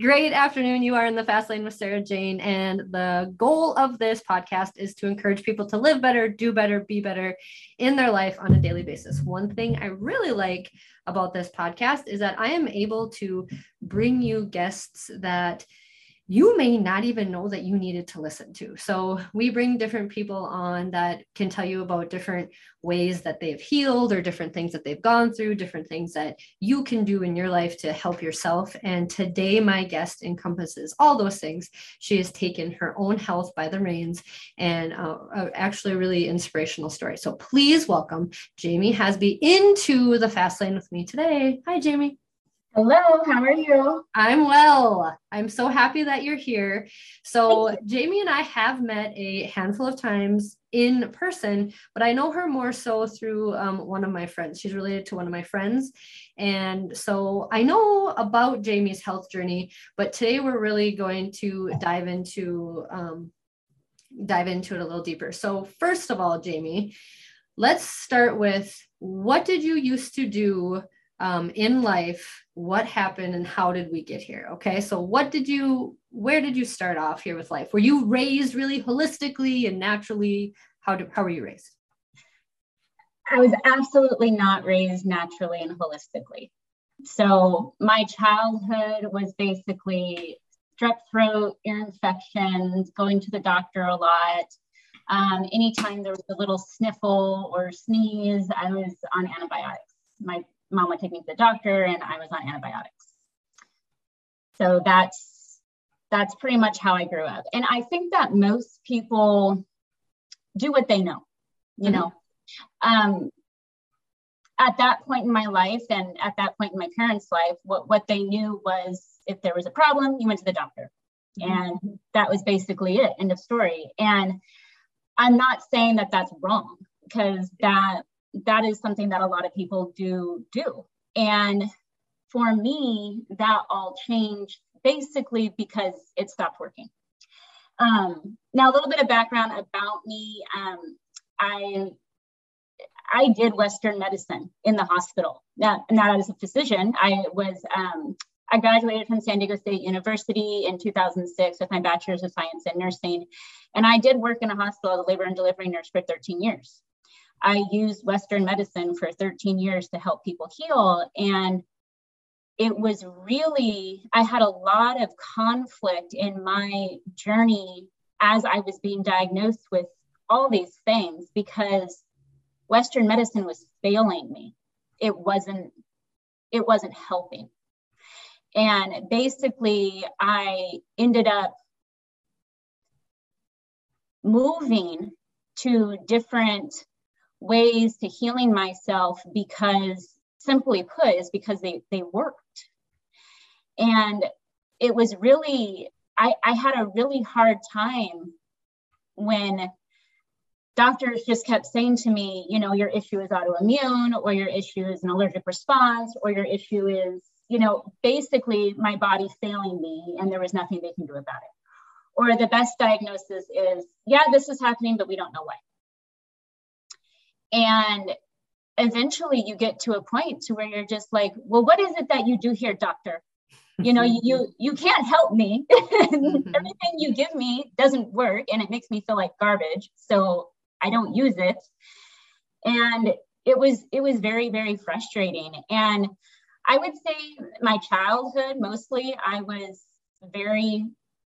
Great afternoon. You are in the Fast Lane with Sarah Jane. And the goal of this podcast is to encourage people to live better, do better, be better in their life on a daily basis. One thing I really like about this podcast is that I am able to bring you guests that you may not even know that you needed to listen to. So, we bring different people on that can tell you about different ways that they've healed or different things that they've gone through, different things that you can do in your life to help yourself. And today, my guest encompasses all those things. She has taken her own health by the reins and uh, uh, actually a really inspirational story. So, please welcome Jamie Hasby into the fast lane with me today. Hi, Jamie. Hello, how are you? I'm well. I'm so happy that you're here. So, Jamie and I have met a handful of times in person, but I know her more so through um, one of my friends. She's related to one of my friends. And so I know about Jamie's health journey, but today we're really going to dive into um, dive into it a little deeper. So, first of all, Jamie, let's start with what did you used to do um, in life what happened and how did we get here okay? So what did you where did you start off here with life? Were you raised really holistically and naturally? How did how were you raised? I was absolutely not raised naturally and holistically. So my childhood was basically strep throat ear infections going to the doctor a lot. Um, anytime there was a little sniffle or sneeze i was on antibiotics. My mom would take me to the doctor and I was on antibiotics. So that's that's pretty much how I grew up. And I think that most people do what they know, you mm-hmm. know. Um, at that point in my life and at that point in my parents' life, what, what they knew was if there was a problem, you went to the doctor. Mm-hmm. And that was basically it, end of story. And I'm not saying that that's wrong because that that is something that a lot of people do do. And for me, that all changed basically because it stopped working. Um, now, a little bit of background about me. Um, I I did Western medicine in the hospital. Now, not as a physician. I was um, I graduated from San Diego State University in 2006 with my bachelor's of science in nursing, and I did work in a hospital as a labor and delivery nurse for 13 years. I used Western medicine for 13 years to help people heal. And it was really, I had a lot of conflict in my journey as I was being diagnosed with all these things because Western medicine was failing me. It wasn't, it wasn't helping. And basically, I ended up moving to different ways to healing myself because simply put is because they they worked. And it was really I, I had a really hard time when doctors just kept saying to me you know your issue is autoimmune or your issue is an allergic response or your issue is you know basically my body failing me and there was nothing they can do about it. Or the best diagnosis is yeah this is happening but we don't know why and eventually you get to a point to where you're just like, well, what is it that you do here, doctor? You know, you you can't help me. mm-hmm. Everything you give me doesn't work and it makes me feel like garbage. So I don't use it. And it was it was very, very frustrating. And I would say my childhood mostly I was very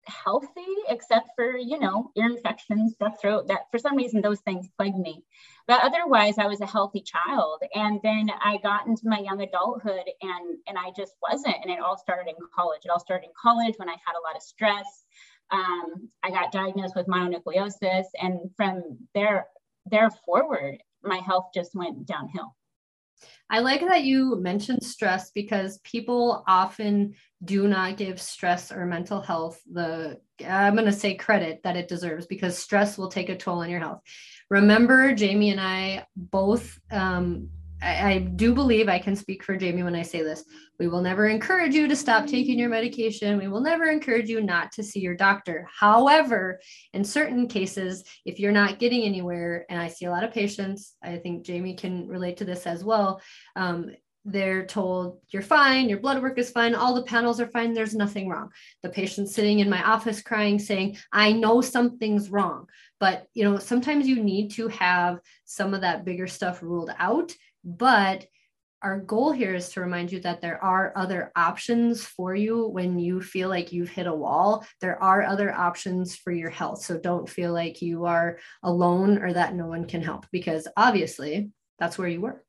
healthy except for you know ear infections strep throat that for some reason those things plagued me but otherwise i was a healthy child. And then i got into my young adulthood and and i just wasn't. And it all started in college. It all started in college when i had a lot of stress. Um, i got diagnosed with mononucleosis. And from there there forward my health just went downhill I like that you mentioned stress because people often do not give stress or mental health the, I'm going to say credit that it deserves because stress will take a toll on your health. Remember, Jamie and I both um, I, I do believe I can speak for Jamie when I say this. We will never encourage you to stop taking your medication. We will never encourage you not to see your doctor. However, in certain cases, if you're not getting anywhere, and I see a lot of patients, I think Jamie can relate to this as well. Um, they're told you're fine, your blood work is fine, all the panels are fine, there's nothing wrong. The patient sitting in my office crying, saying, I know something's wrong. But you know, sometimes you need to have some of that bigger stuff ruled out. But our goal here is to remind you that there are other options for you when you feel like you've hit a wall. There are other options for your health. So don't feel like you are alone or that no one can help because obviously that's where you were.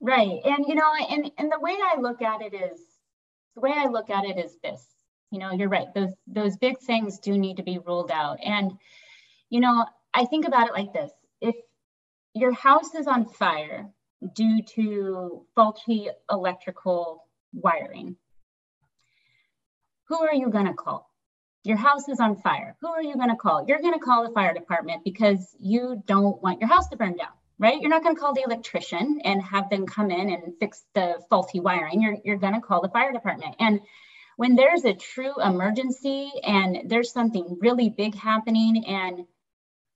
Right. And, you know, and, and the way I look at it is the way I look at it is this, you know, you're right. Those, those big things do need to be ruled out. And, you know, I think about it like this. If your house is on fire due to faulty electrical wiring, who are you going to call? Your house is on fire. Who are you going to call? You're going to call the fire department because you don't want your house to burn down right? You're not going to call the electrician and have them come in and fix the faulty wiring. You're, you're going to call the fire department. And when there's a true emergency and there's something really big happening and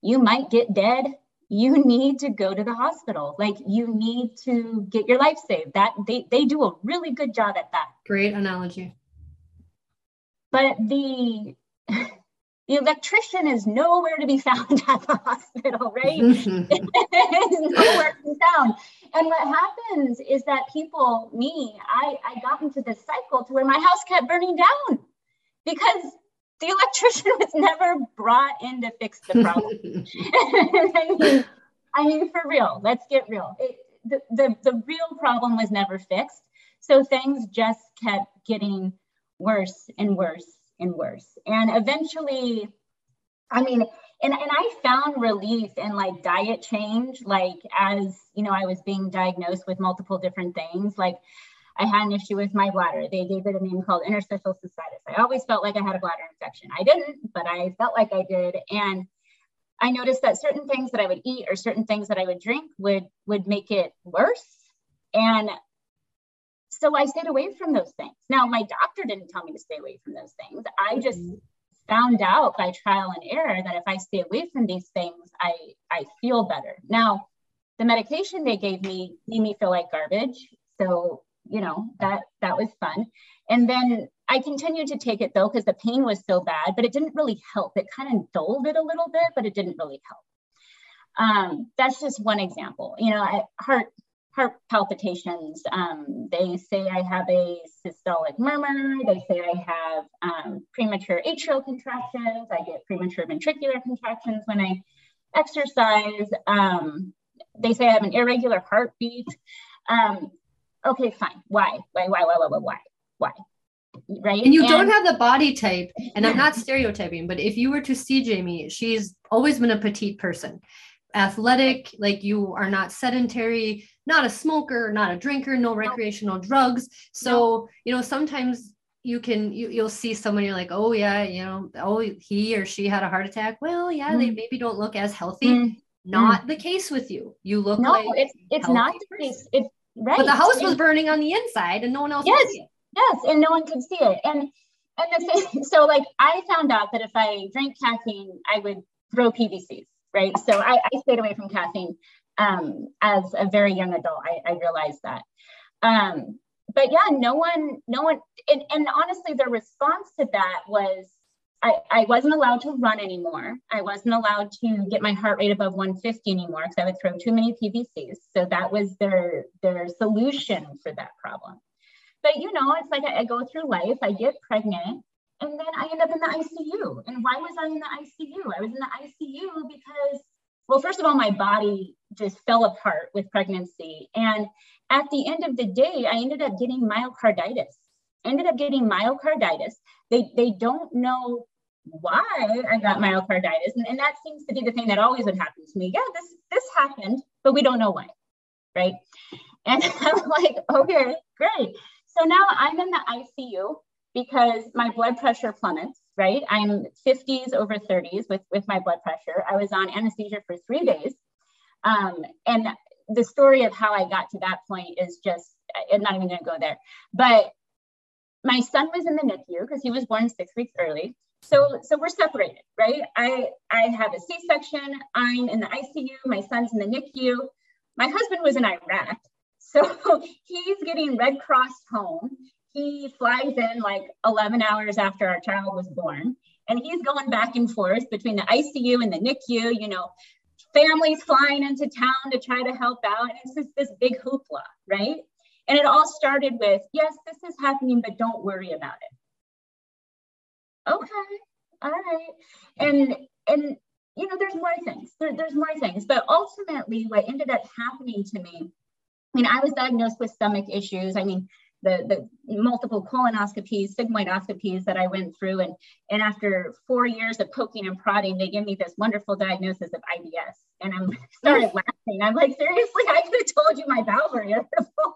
you might get dead, you need to go to the hospital. Like you need to get your life saved. That they, they do a really good job at that. Great analogy. But the the electrician is nowhere to be found at the hospital, right? Mm-hmm. it's nowhere to be found. And what happens is that people, me, I, I got into this cycle to where my house kept burning down because the electrician was never brought in to fix the problem. I, mean, I mean, for real, let's get real. It, the, the, the real problem was never fixed. So things just kept getting worse and worse and worse. And eventually, I mean, and, and I found relief in like diet change, like as you know, I was being diagnosed with multiple different things. Like I had an issue with my bladder. They gave it a name called interstitial cystitis. I always felt like I had a bladder infection. I didn't, but I felt like I did. And I noticed that certain things that I would eat or certain things that I would drink would would make it worse. And so I stayed away from those things. Now, my doctor didn't tell me to stay away from those things. I just mm-hmm. found out by trial and error that if I stay away from these things, I, I feel better. Now, the medication they gave me made me feel like garbage. So, you know, that that was fun. And then I continued to take it though, because the pain was so bad, but it didn't really help. It kind of dulled it a little bit, but it didn't really help. Um, that's just one example. You know, I, heart heart palpitations. Um, they say I have a systolic murmur. They say I have um, premature atrial contractions. I get premature ventricular contractions when I exercise. Um, they say I have an irregular heartbeat. Okay, fine. Why? Why? Why? Why? Why? Why? Why? Right. And you and, don't have the body type, and I'm not stereotyping, but if you were to see Jamie, she's always been a petite person athletic, like you are not sedentary, not a smoker, not a drinker, no recreational drugs. So, you know, sometimes you can you, you'll see someone you're like oh yeah you know oh he or she had a heart attack well yeah mm. they maybe don't look as healthy mm. not mm. the case with you you look no, like it's it's not the case right but the house was burning on the inside and no one else yes yes and no one could see it and and the thing so like i found out that if i drank caffeine i would throw pvcs right? So I, I stayed away from caffeine um, as a very young adult. I, I realized that. Um, but yeah, no one, no one, and, and honestly, the response to that was I, I wasn't allowed to run anymore. I wasn't allowed to get my heart rate above 150 anymore because I would throw too many PVCs. So that was their their solution for that problem. But you know, it's like I, I go through life, I get pregnant, and then I end up in the ICU. And why was I in the ICU? I was in the ICU because, well, first of all, my body just fell apart with pregnancy. And at the end of the day, I ended up getting myocarditis. Ended up getting myocarditis. They, they don't know why I got myocarditis. And, and that seems to be the thing that always would happen to me. Yeah, this, this happened, but we don't know why. Right. And I'm like, okay, great. So now I'm in the ICU because my blood pressure plummets, right? I'm 50s over 30s with, with my blood pressure. I was on anesthesia for three days. Um, and the story of how I got to that point is just, I'm not even gonna go there. But my son was in the NICU because he was born six weeks early. So, so we're separated, right? I, I have a C-section, I'm in the ICU, my son's in the NICU. My husband was in Iraq. So he's getting Red Cross home. He flies in like 11 hours after our child was born. And he's going back and forth between the ICU and the NICU, you know, families flying into town to try to help out. And it's just this big hoopla, right? And it all started with, yes, this is happening, but don't worry about it. Okay, all right. And and you know, there's more things. There, there's more things. But ultimately, what ended up happening to me, I mean, I was diagnosed with stomach issues. I mean, the, the multiple colonoscopies, sigmoidoscopies that I went through. And, and after four years of poking and prodding, they gave me this wonderful diagnosis of IBS. And I'm started laughing. I'm like, seriously, I could have told you my bowels were irritable.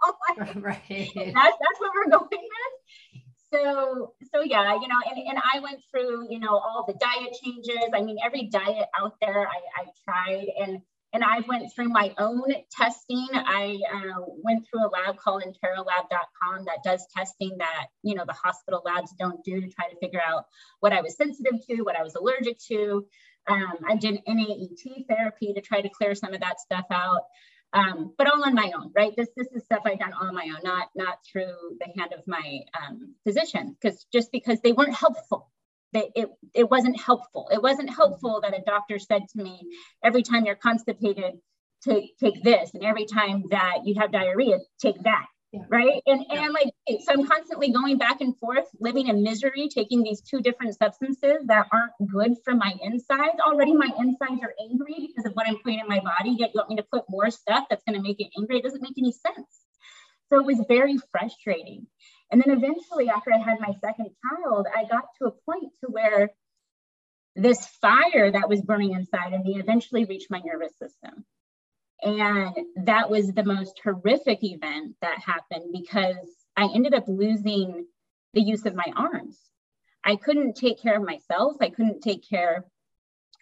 right. That's, that's what we're going with. So, so yeah, you know, and, and I went through, you know, all the diet changes. I mean, every diet out there I, I tried and and I went through my own testing. I uh, went through a lab called enterolab.com that does testing that you know the hospital labs don't do to try to figure out what I was sensitive to, what I was allergic to. Um, I did NAET therapy to try to clear some of that stuff out, um, but all on my own, right? This this is stuff I've done on my own, not not through the hand of my um, physician, because just because they weren't helpful that it, it wasn't helpful. It wasn't helpful that a doctor said to me, every time you're constipated, take take this, and every time that you have diarrhea, take that. Yeah. Right. And yeah. and like so I'm constantly going back and forth, living in misery, taking these two different substances that aren't good for my insides. Already my insides are angry because of what I'm putting in my body. Yet you want me to put more stuff that's going to make it angry. It doesn't make any sense. So it was very frustrating. And then eventually, after I had my second child, I got to a point to where this fire that was burning inside of me eventually reached my nervous system. And that was the most horrific event that happened because I ended up losing the use of my arms. I couldn't take care of myself. I couldn't take care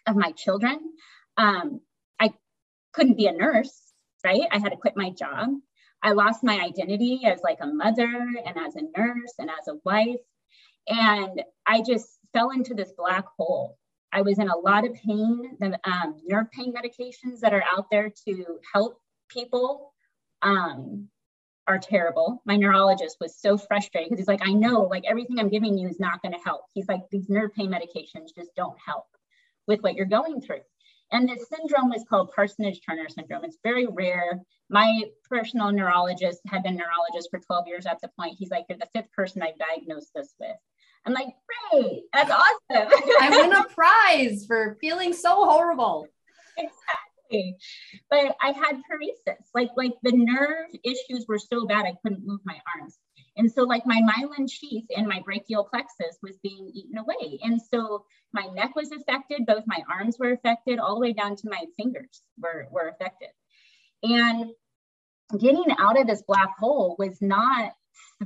of my children. Um, I couldn't be a nurse, right? I had to quit my job. I lost my identity as like a mother and as a nurse and as a wife. And I just fell into this black hole. I was in a lot of pain. The um, nerve pain medications that are out there to help people um, are terrible. My neurologist was so frustrated because he's like, I know, like everything I'm giving you is not going to help. He's like, these nerve pain medications just don't help with what you're going through. And this syndrome is called Parsonage Turner syndrome. It's very rare. My personal neurologist had been neurologist for 12 years at the point. He's like, You're the fifth person I've diagnosed this with. I'm like, Great, that's awesome. I win a prize for feeling so horrible. Exactly. But I had paresis. Like, like the nerve issues were so bad I couldn't move my arms. And so like my myelin sheath and my brachial plexus was being eaten away. And so my neck was affected, both my arms were affected, all the way down to my fingers were, were affected. And getting out of this black hole was not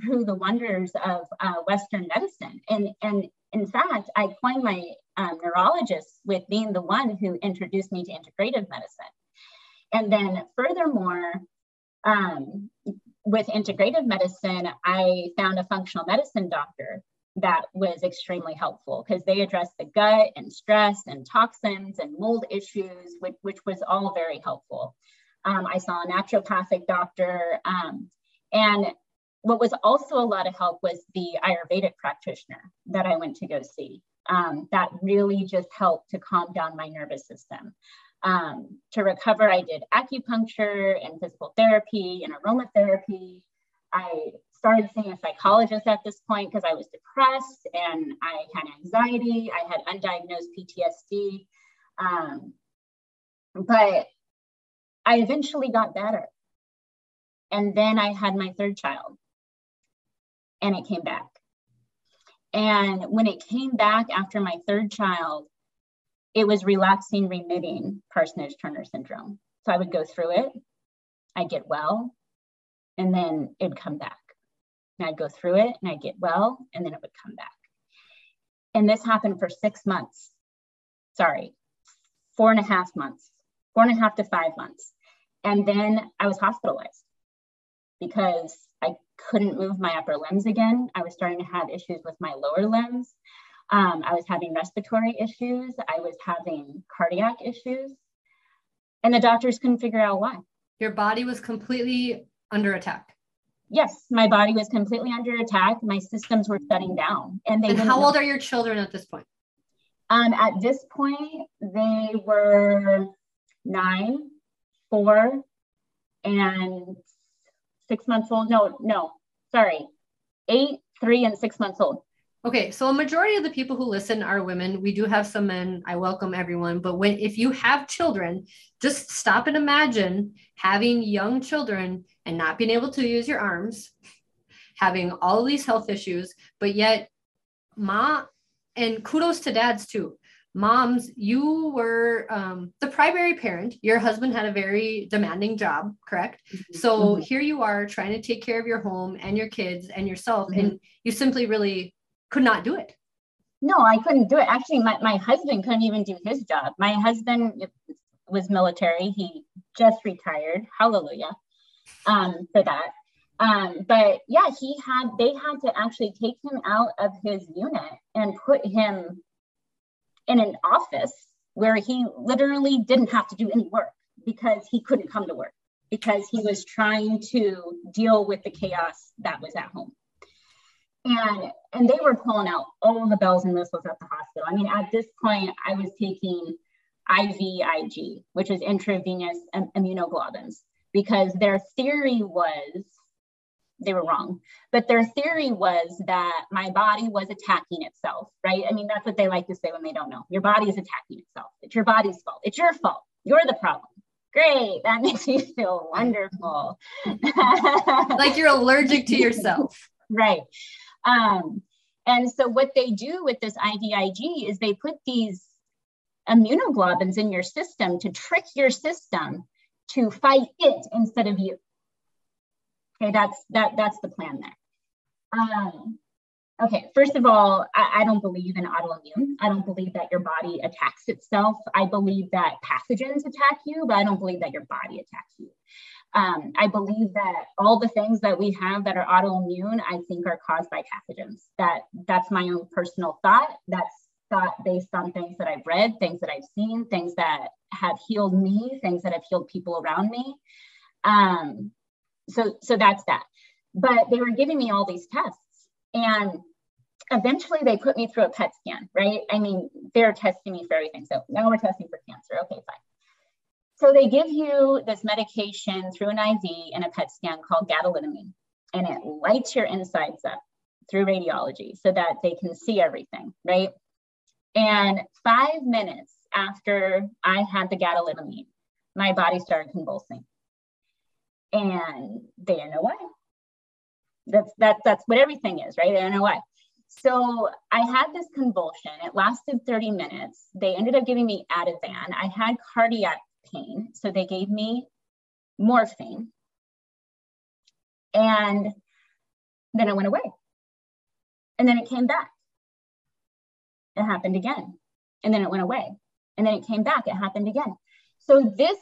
through the wonders of uh, Western medicine. And, and in fact, I coined my um, neurologist with being the one who introduced me to integrative medicine. And then furthermore, um, with integrative medicine, I found a functional medicine doctor that was extremely helpful because they addressed the gut and stress and toxins and mold issues, which, which was all very helpful. Um, I saw a naturopathic doctor. Um, and what was also a lot of help was the Ayurvedic practitioner that I went to go see. Um, that really just helped to calm down my nervous system. Um, to recover, I did acupuncture and physical therapy and aromatherapy. I started seeing a psychologist at this point because I was depressed and I had anxiety. I had undiagnosed PTSD. Um, but I eventually got better. And then I had my third child and it came back. And when it came back after my third child, it was relapsing, remitting parsonage Turner syndrome. So I would go through it, I'd get well, and then it'd come back. And I'd go through it and I'd get well, and then it would come back. And this happened for six months. Sorry, four and a half months, four and a half to five months. And then I was hospitalized because I couldn't move my upper limbs again. I was starting to have issues with my lower limbs. Um, I was having respiratory issues. I was having cardiac issues. And the doctors couldn't figure out why. Your body was completely under attack. Yes, my body was completely under attack. My systems were shutting down. And they And how old are your children at this point? Um, at this point, they were nine, four, and six months old. No, no, sorry, eight, three, and six months old. Okay, so a majority of the people who listen are women. We do have some men. I welcome everyone, but when if you have children, just stop and imagine having young children and not being able to use your arms, having all of these health issues, but yet ma and kudos to dads too. Moms, you were um, the primary parent. Your husband had a very demanding job, correct? So Mhm. here you are trying to take care of your home and your kids and yourself, Mhm. and you simply really could not do it. No, I couldn't do it. Actually, my, my husband couldn't even do his job. My husband was military. He just retired. Hallelujah um, for that. Um, but yeah, he had, they had to actually take him out of his unit and put him in an office where he literally didn't have to do any work because he couldn't come to work because he was trying to deal with the chaos that was at home and and they were pulling out all the bells and whistles at the hospital. I mean, at this point, I was taking IVIG, which is intravenous im- immunoglobulins, because their theory was they were wrong, but their theory was that my body was attacking itself, right? I mean, that's what they like to say when they don't know. Your body is attacking itself. It's your body's fault. It's your fault. You're the problem. Great. That makes you feel wonderful. Like you're allergic to yourself. Right. Um, and so what they do with this IVIG is they put these immunoglobulins in your system to trick your system to fight it instead of you. Okay, that's that that's the plan there. Um, okay, first of all, I, I don't believe in autoimmune. I don't believe that your body attacks itself. I believe that pathogens attack you, but I don't believe that your body attacks you. Um, I believe that all the things that we have that are autoimmune, I think are caused by pathogens. That that's my own personal thought. That's thought based on things that I've read, things that I've seen, things that have healed me, things that have healed people around me. Um, so so that's that. But they were giving me all these tests, and eventually they put me through a PET scan. Right? I mean, they're testing me for everything. So now we're testing for cancer. Okay, fine. So they give you this medication through an IV and a PET scan called gadolinium, and it lights your insides up through radiology so that they can see everything, right? And five minutes after I had the gadolinium, my body started convulsing, and they know why. That's that that's what everything is, right? They don't know why. So I had this convulsion. It lasted 30 minutes. They ended up giving me Ativan. I had cardiac pain. So they gave me morphine. And then it went away. And then it came back. It happened again. And then it went away. And then it came back. It happened again. So this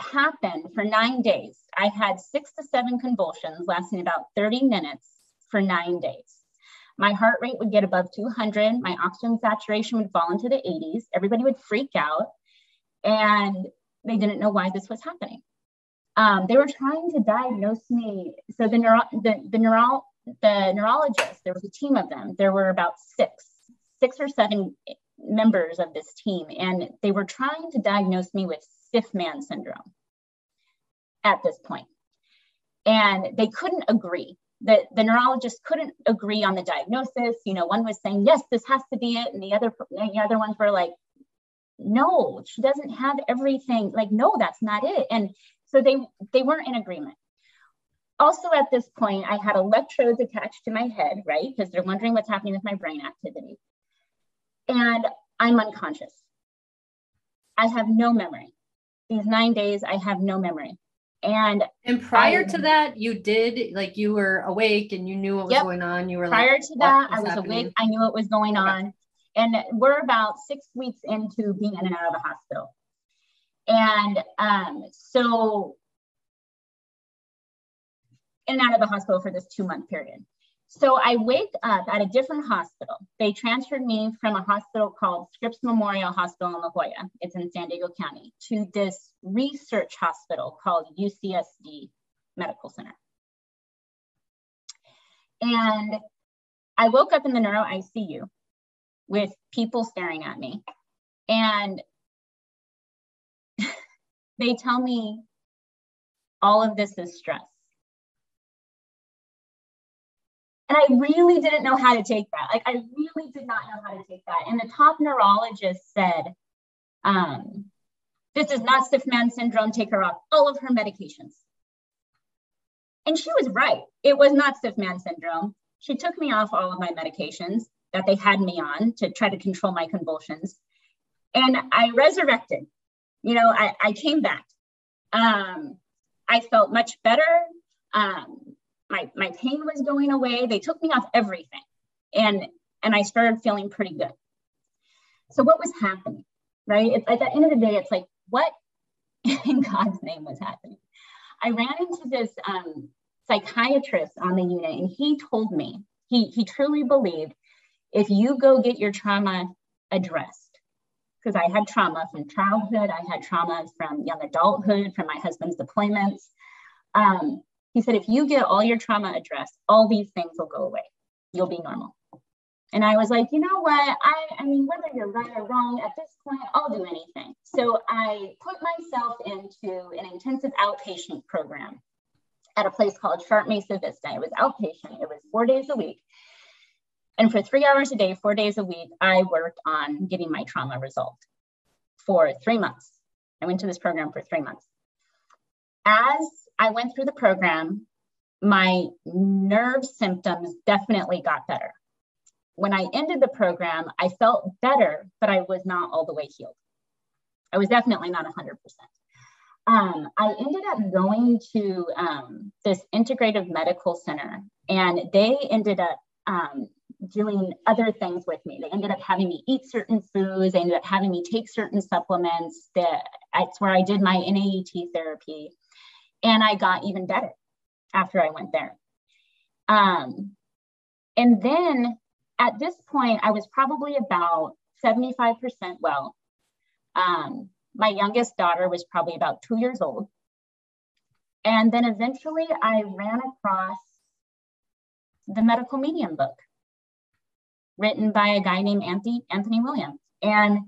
happened for nine days. I had six to seven convulsions lasting about 30 minutes for nine days. My heart rate would get above 200. My oxygen saturation would fall into the 80s. Everybody would freak out and they didn't know why this was happening. Um, they were trying to diagnose me. So the neuro, the the neuro, the neurologist, there was a team of them. There were about six, six or seven members of this team, and they were trying to diagnose me with stiff man syndrome at this point. And they couldn't agree. The, the neurologist couldn't agree on the diagnosis. You know, one was saying, yes, this has to be it. And the other, the other ones were like, no, she doesn't have everything. Like, no, that's not it. And so they they weren't in agreement. Also, at this point, I had electrodes attached to my head, right? Because they're wondering what's happening with my brain activity. And I'm unconscious. I have no memory. These nine days, I have no memory. And And prior I- to that, you did like you were awake and you knew what was Yep. going on. You were prior like, to that, I was happening? awake. I knew what was going Okay. on. And we're about six weeks into being in and out of the hospital. And um, so, in and out of the hospital for this two month period. So I wake up at a different hospital. They transferred me from a hospital called Scripps Memorial Hospital in La Jolla, it's in San Diego County, to this research hospital called UCSD Medical Center. And I woke up in the neuro ICU with people staring at me. And they tell me all of this is stress. And I really didn't know how to take that. Like, I really did not know how to take that. And the top neurologist said, um, This is not stiff man syndrome. Take her off all of her medications. And she was right. It was not stiff man syndrome. She took me off all of my medications that they had me on to try to control my convulsions. And I resurrected. You know, I, I came back. Um, I felt much better. Um, my, my pain was going away. They took me off everything. And, and I started feeling pretty good. So what was happening, right? It's at the end of the day, it's like, what in God's name was happening? I ran into this um, psychiatrist on the unit, and he told me he, he truly believed if you go get your trauma addressed, because I had trauma from childhood, I had trauma from young adulthood, from my husband's deployments. Um, he said, if you get all your trauma addressed, all these things will go away. You'll be normal. And I was like, you know what? I, I mean, whether you're right or wrong, at this point, I'll do anything. So I put myself into an intensive outpatient program at a place called Sharp Mesa Vista. It was outpatient, it was four days a week. And for three hours a day, four days a week, I worked on getting my trauma resolved for three months. I went to this program for three months. As I went through the program, my nerve symptoms definitely got better. When I ended the program, I felt better, but I was not all the way healed. I was definitely not 100%. Um, I ended up going to um, this integrative medical center, and they ended up um, doing other things with me. They ended up having me eat certain foods. They ended up having me take certain supplements. That that's where I did my NAET therapy, and I got even better after I went there. Um, and then at this point, I was probably about 75% well. Um, my youngest daughter was probably about two years old. And then eventually I ran across the medical medium book written by a guy named Anthony, Anthony Williams. And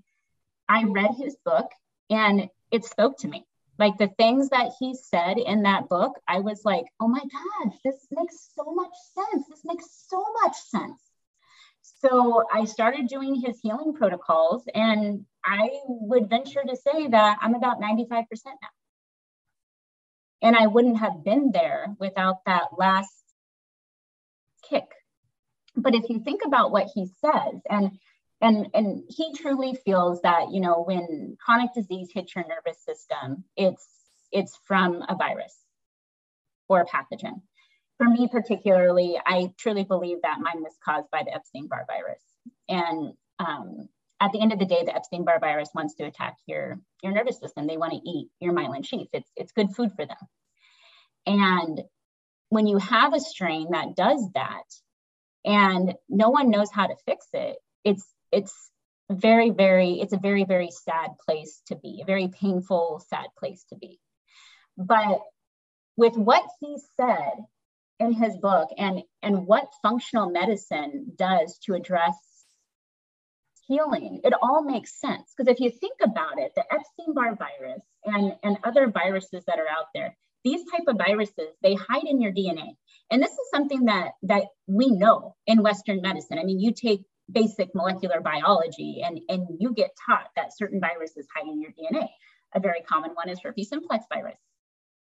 I read his book and it spoke to me. Like the things that he said in that book, I was like, oh my God, this makes so much sense. This makes so much sense. So I started doing his healing protocols, and I would venture to say that I'm about 95% now. And I wouldn't have been there without that last kick. But if you think about what he says, and and and he truly feels that you know when chronic disease hits your nervous system, it's it's from a virus or a pathogen for me particularly, I truly believe that mine was caused by the Epstein-Barr virus. And um, at the end of the day, the Epstein-Barr virus wants to attack your, your nervous system. They want to eat your myelin sheath. It's, it's good food for them. And when you have a strain that does that and no one knows how to fix it, it's, it's very, very, it's a very, very sad place to be, a very painful, sad place to be. But with what he said, in his book and and what functional medicine does to address healing it all makes sense. Because if you think about it the epstein-barr virus and and other viruses that are out there these type of viruses they hide in your dna and this is something that that we know in western medicine. I mean you take basic molecular biology and and you get taught that certain viruses hide in your dna a very common one is herpes simplex virus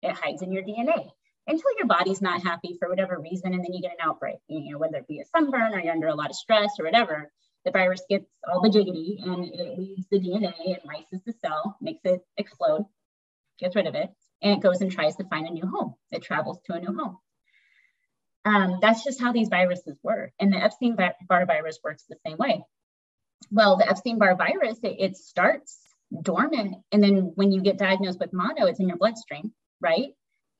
it hides in your dna until your body's not happy for whatever reason, and then you get an outbreak, you know, whether it be a sunburn or you're under a lot of stress or whatever, the virus gets all the jiggity and it leaves the DNA, it lyses the cell, makes it explode, gets rid of it, and it goes and tries to find a new home. It travels to a new home. Um, that's just how these viruses work. And the Epstein-Barr virus works the same way. Well, the Epstein-Barr virus, it, it starts dormant. And then when you get diagnosed with mono, it's in your bloodstream, right?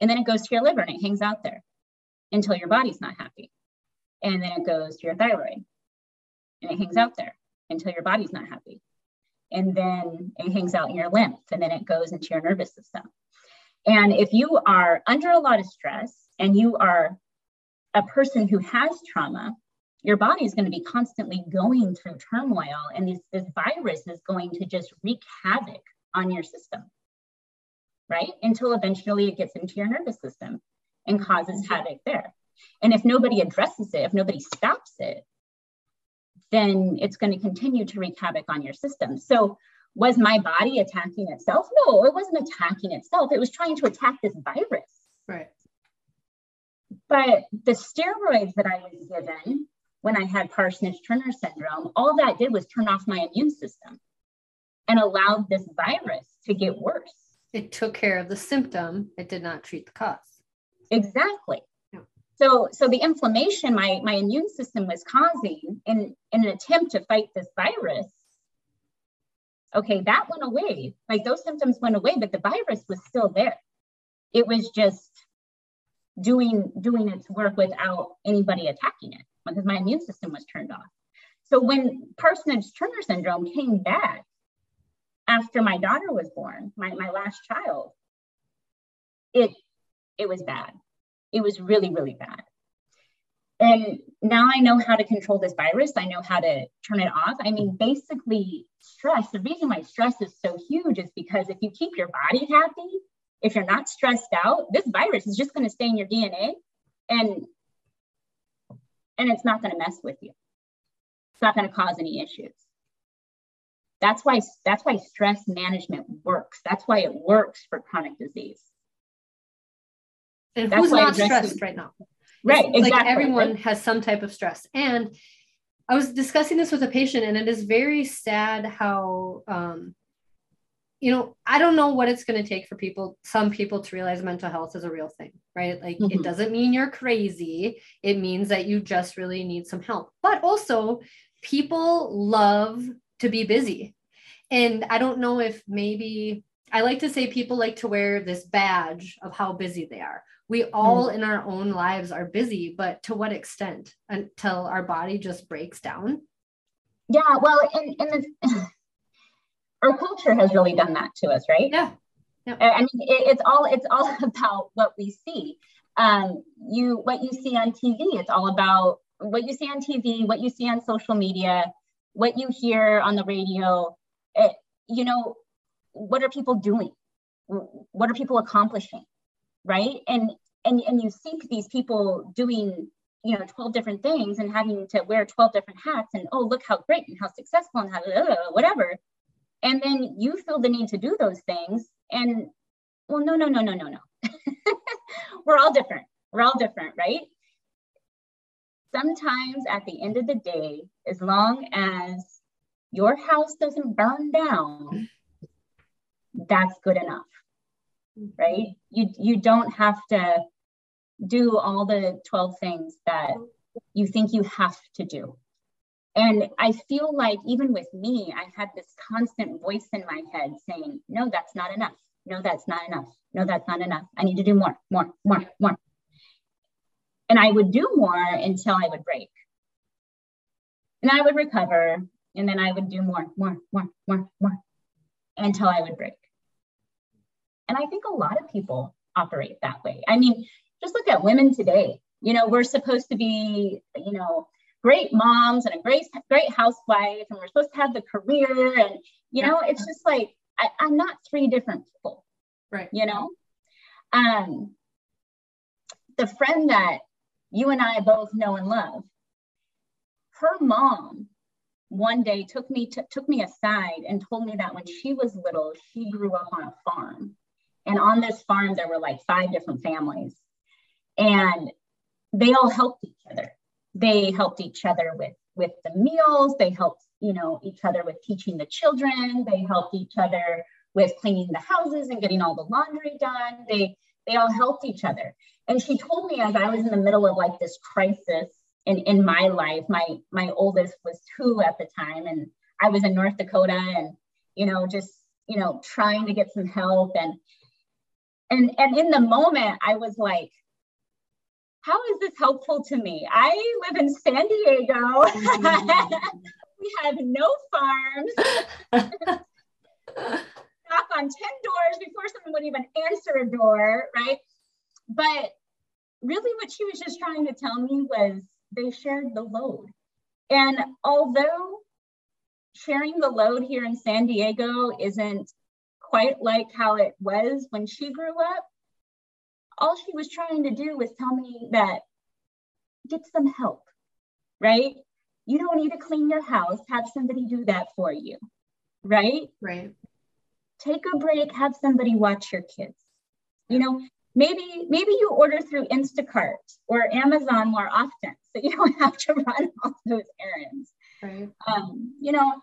And then it goes to your liver and it hangs out there until your body's not happy. And then it goes to your thyroid and it hangs out there until your body's not happy. And then it hangs out in your lymph and then it goes into your nervous system. And if you are under a lot of stress and you are a person who has trauma, your body is going to be constantly going through turmoil, and this, this virus is going to just wreak havoc on your system, right? Until eventually it gets into your nervous system and causes mm-hmm. havoc there. And if nobody addresses it, if nobody stops it, then it's going to continue to wreak havoc on your system. So, was my body attacking itself? No, it wasn't attacking itself. It was trying to attack this virus. Right. But the steroids that I was given when I had Parsonage Turner syndrome, all that did was turn off my immune system and allowed this virus to get worse. It took care of the symptom, it did not treat the cause. Exactly. So, so the inflammation my, my immune system was causing in, in an attempt to fight this virus, okay, that went away. Like those symptoms went away, but the virus was still there. It was just doing doing its work without anybody attacking it because my immune system was turned off. So when Parsonage Turner syndrome came back after my daughter was born, my, my last child, it it was bad it was really, really bad. And now I know how to control this virus. I know how to turn it off. I mean, basically, stress, the reason why stress is so huge is because if you keep your body happy, if you're not stressed out, this virus is just going to stay in your DNA and and it's not going to mess with you. It's not going to cause any issues. That's why that's why stress management works. That's why it works for chronic disease. And That's who's not stressed right now? Right, it's exactly. Like everyone right. has some type of stress. And I was discussing this with a patient, and it is very sad how, um, you know, I don't know what it's going to take for people, some people to realize mental health is a real thing, right? Like mm-hmm. it doesn't mean you're crazy. It means that you just really need some help. But also, people love to be busy. And I don't know if maybe I like to say people like to wear this badge of how busy they are we hmm. all in our own lives are busy but to what extent until our body just breaks down yeah well and, and the, our culture has really done that to us right? Yeah, yeah. i mean it, it's all it's all about what we see. Um you what you see on tv it's all about what you see on tv what you see on social media what you hear on the radio. It, you know what are people doing? What are people accomplishing right? And and and you see these people doing you know 12 different things and having to wear 12 different hats and oh look how great and how successful and how uh, whatever and then you feel the need to do those things and well no no no no no no. We're all different. We're all different right? Sometimes at the end of the day as long as your house doesn't burn down that's good enough right? You you don't have to do all the 12 things that you think you have to do and i feel like even with me i had this constant voice in my head saying no that's not enough. No that's not enough. No that's not enough. I need to do more more more more. And i would do more until i would break. And i would recover and then i would do more more more more more until i would break. And I think a lot of people operate that way. I mean, just look at women today. You know, we're supposed to be, you know, great moms and a great, great housewife, and we're supposed to have the career. And, you know, it's just like, I, I'm not three different people. Right. You know? Um, the friend that you and I both know and love, her mom one day took me to, took me aside and told me that when she was little, she grew up on a farm and on this farm, there were like five different families, and they all helped each other. They helped each other with with the meals. They helped, you know, each other with teaching the children. They helped each other with cleaning the houses and getting all the laundry done. They they all helped each other. And she told me as I was in the middle of like this crisis in, in my life, my my oldest was two at the time, and I was in North Dakota and you know, just you know, trying to get some help. And and and in the moment i was like how is this helpful to me i live in san diego we have no farms knock on 10 doors before someone would even answer a door, right? But really, what she was just trying to tell me was they shared the load. And although sharing the load here in San Diego isn't quite like how it was when she grew up, all she was trying to do was tell me that get some help, right? You don't need to clean your house, have somebody do that for you, right? Right. Take a break, have somebody watch your kids. You know, maybe maybe you order through Instacart or Amazon more often, so you don't have to run all those errands. Right. Um, you know,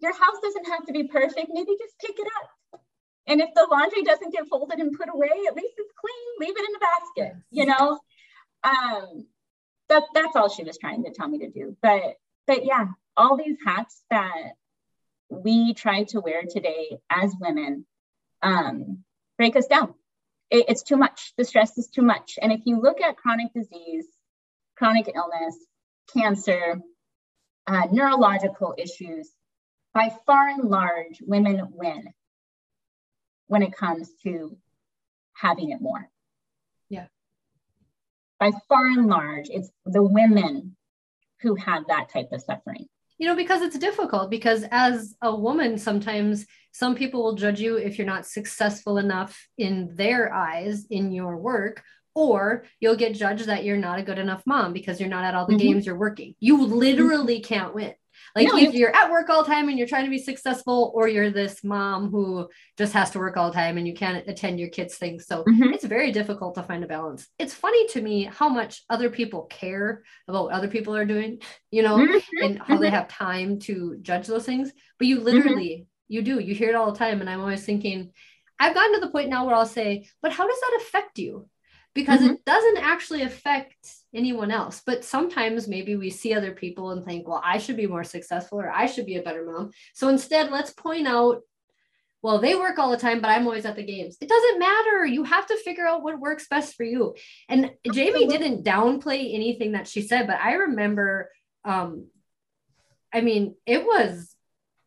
your house doesn't have to be perfect. Maybe just pick it up. And if the laundry doesn't get folded and put away, at least it's clean. Leave it in the basket. You know, um, that that's all she was trying to tell me to do. But but yeah, all these hats that we try to wear today as women um, break us down. It, it's too much. The stress is too much. And if you look at chronic disease, chronic illness, cancer, uh, neurological issues, by far and large, women win when it comes to having it more. Yeah. By far and large, it's the women who have that type of suffering. You know, because it's difficult, because as a woman, sometimes some people will judge you if you're not successful enough in their eyes in your work, or you'll get judged that you're not a good enough mom because you're not at all the mm-hmm. games you're working. You literally can't win. Like no, you're at work all the time and you're trying to be successful, or you're this mom who just has to work all the time and you can't attend your kids' things. So mm-hmm. it's very difficult to find a balance. It's funny to me how much other people care about what other people are doing, you know, mm-hmm. and how they mm-hmm. have time to judge those things. But you mm-hmm. literally, you do, you hear it all the time. And I'm always thinking, I've gotten to the point now where I'll say, but how does that affect you? Because mm-hmm. it doesn't actually affect anyone else. But sometimes maybe we see other people and think, well, I should be more successful or I should be a better mom. So instead, let's point out, well, they work all the time, but I'm always at the games. It doesn't matter. You have to figure out what works best for you. And Jamie didn't downplay anything that she said, but I remember, um, I mean, it was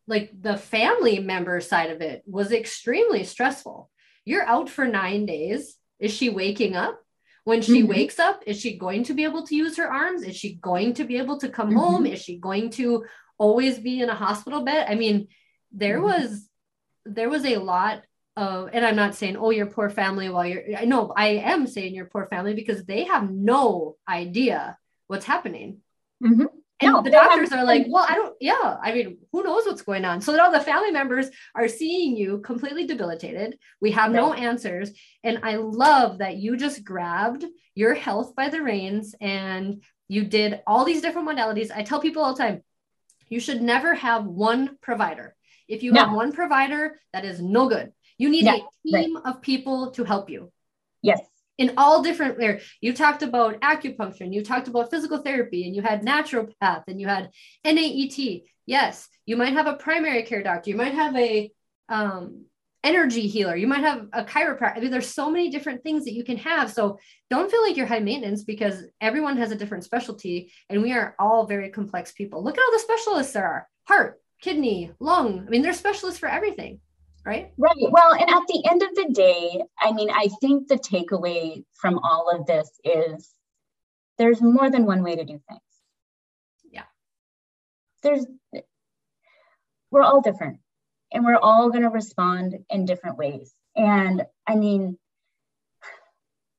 like the family member side of it was extremely stressful. You're out for nine days. Is she waking up? when she mm-hmm. wakes up is she going to be able to use her arms is she going to be able to come mm-hmm. home is she going to always be in a hospital bed i mean there mm-hmm. was there was a lot of and i'm not saying oh your poor family while you're i know i am saying your poor family because they have no idea what's happening mm-hmm. And no, the doctors are like, well, I don't, yeah, I mean, who knows what's going on? So that all the family members are seeing you completely debilitated. We have no answers. And I love that you just grabbed your health by the reins and you did all these different modalities. I tell people all the time, you should never have one provider. If you no. have one provider, that is no good. You need yeah, a team right. of people to help you. Yes in all different there you talked about acupuncture and you talked about physical therapy and you had naturopath and you had NAET yes you might have a primary care doctor. You might have a um, energy healer. You might have a chiropractor. I mean there's so many different things that you can have. So don't feel like you're high maintenance because everyone has a different specialty and we are all very complex people. Look at all the specialists there are. Heart kidney lung. I mean there's specialists for everything right? Right. Well, and at the end of the day, I mean, I think the takeaway from all of this is there's more than one way to do things. Yeah. There's, we're all different and we're all going to respond in different ways. And I mean,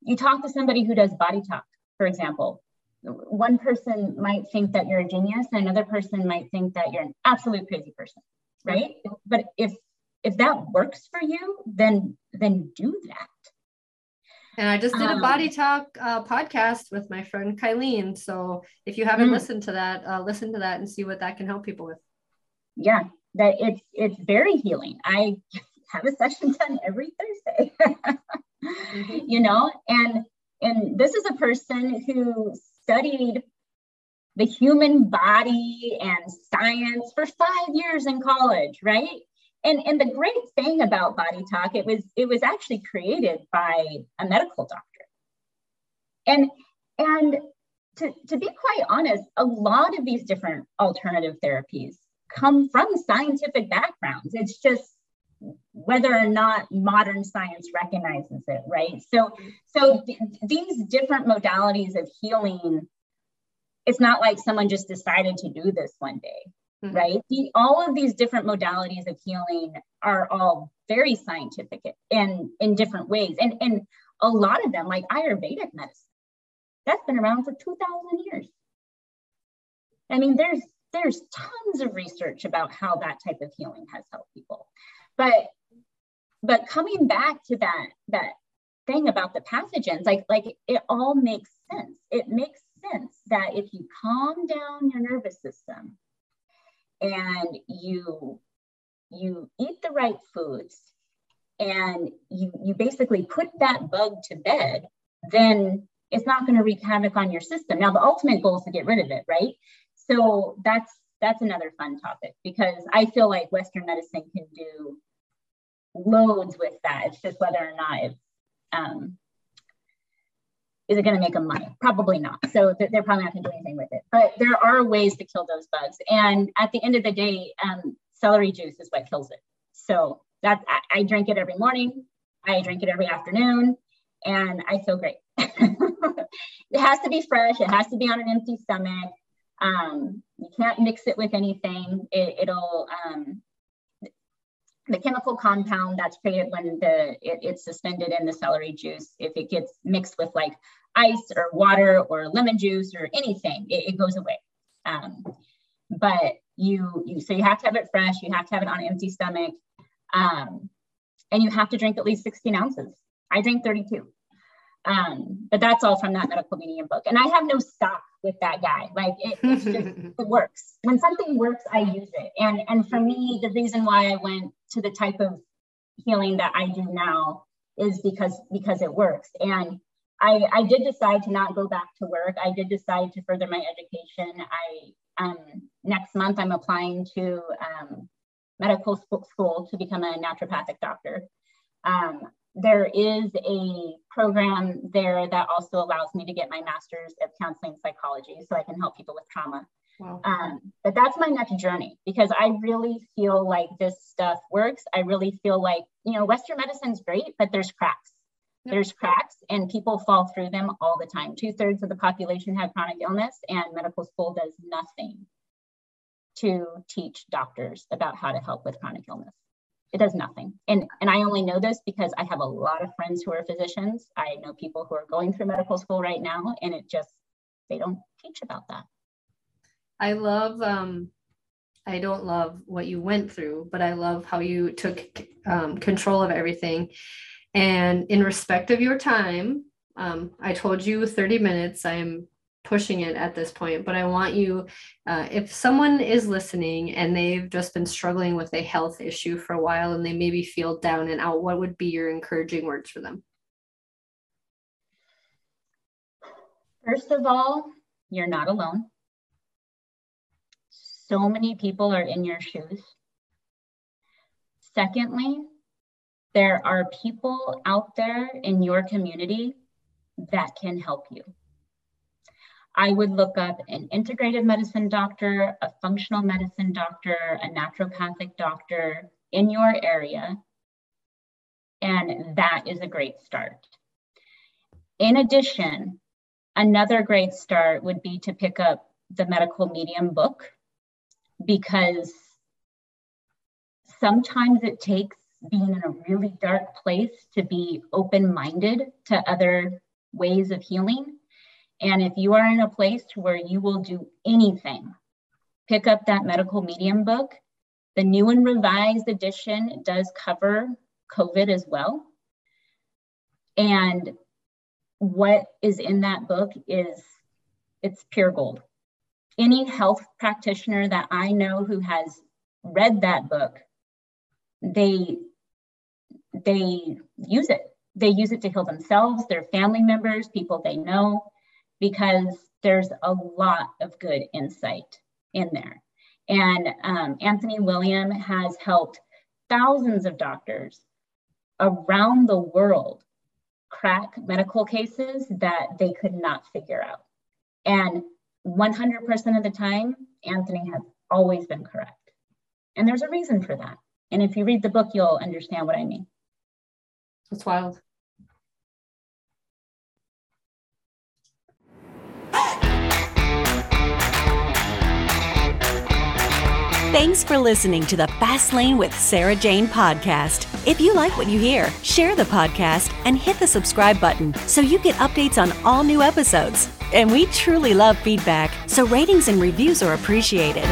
you talk to somebody who does body talk, for example. One person might think that you're a genius, and another person might think that you're an absolute crazy person, right? But if if that works for you, then then do that. And I just did a body um, talk uh, podcast with my friend Kylene. So if you haven't mm listened to that, uh, listen to that and see what that can help people with. Yeah, that it's it's very healing. I have a session done every Thursday. mm-hmm. You know, and and this is a person who studied the human body and science for five years in college, right? And and the great thing about body talk it was it was actually created by a medical doctor. And and to, to be quite honest a lot of these different alternative therapies come from scientific backgrounds. It's just whether or not modern science recognizes it, right? So, so th- these different modalities of healing, it's not like someone just decided to do this one day, mm-hmm. right? The, all of these different modalities of healing are all very scientific and in different ways, and and a lot of them, like Ayurvedic medicine, that's been around for two thousand years. I mean, there's there's tons of research about how that type of healing has helped people. But but coming back to that that thing about the pathogens, like like it all makes sense. It makes sense that if you calm down your nervous system and you you eat the right foods and you you basically put that bug to bed, then it's not going to wreak havoc on your system. Now the ultimate goal is to get rid of it, right? so that's that's another fun topic because I feel like Western medicine can do loads with that. It's just whether or not it's um, is it going to make them money? Probably not. So they're probably not going to do anything with it. But there are ways to kill those bugs. And at the end of the day, um, celery juice is what kills it. So that's I, I drink it every morning. I drink it every afternoon, and I feel great. it has to be fresh. It has to be on an empty stomach. Um, you can't mix it with anything. It, will um, the chemical compound that's created when the it, it's suspended in the celery juice, if it gets mixed with like ice or water or lemon juice or anything, it, it goes away. Um, but you, you so you have to have it fresh. You have to have it on an empty stomach, um, and you have to drink at least 16 ounces. I drink 32. Um, but that's all from that medical medium book. And I have no stock with that guy. Like it, it's just, it works. When something works, I use it. And and for me, the reason why I went to the type of healing that I do now is because because it works. And I, I did decide to not go back to work. I did decide to further my education. I um, next month I'm applying to um, medical school to become a naturopathic doctor. Um, there is a program there that also allows me to get my master's of counseling psychology so I can help people with trauma. Wow. Um, but that's my next journey because I really feel like this stuff works. I really feel like, you know, Western medicine's great, but there's cracks. There's cracks and people fall through them all the time. Two thirds of the population have chronic illness, and medical school does nothing to teach doctors about how to help with chronic illness it does nothing. And, and I only know this because I have a lot of friends who are physicians. I know people who are going through medical school right now, and it just, they don't teach about that. I love, um, I don't love what you went through, but I love how you took um, control of everything. And in respect of your time, um, I told you 30 minutes. I'm pushing it at this point, but I want you, uh, if someone is listening and they've just been struggling with a health issue for a while and they maybe feel down and out, what would be your encouraging words for them? First of all, you're not alone. So many people are in your shoes. Secondly, there are people out there in your community that can help you. I would look up an integrative medicine doctor, a functional medicine doctor, a naturopathic doctor in your area. And that is a great start. In addition, another great start would be to pick up the medical medium book because sometimes it takes being in a really dark place to be open minded to other ways of healing and if you are in a place where you will do anything, pick up that medical medium book. The new and revised edition does cover COVID as well. And what is in that book is it's pure gold. Any health practitioner that I know who has read that book, they they use it. They use it to heal themselves, their family members, people they know because there's a lot of good insight in there. And um, Anthony William has helped thousands of doctors around the world crack medical cases that they could not figure out. And 100% of the time, Anthony has always been correct. And there's a reason for that. And if you read the book, you'll understand what I mean. Wild. Thanks for listening to the Fast Lane with Sarah Jane podcast. If you like what you hear, share the podcast and hit the subscribe button so you get updates on all new episodes. And we truly love feedback, so ratings and reviews are appreciated.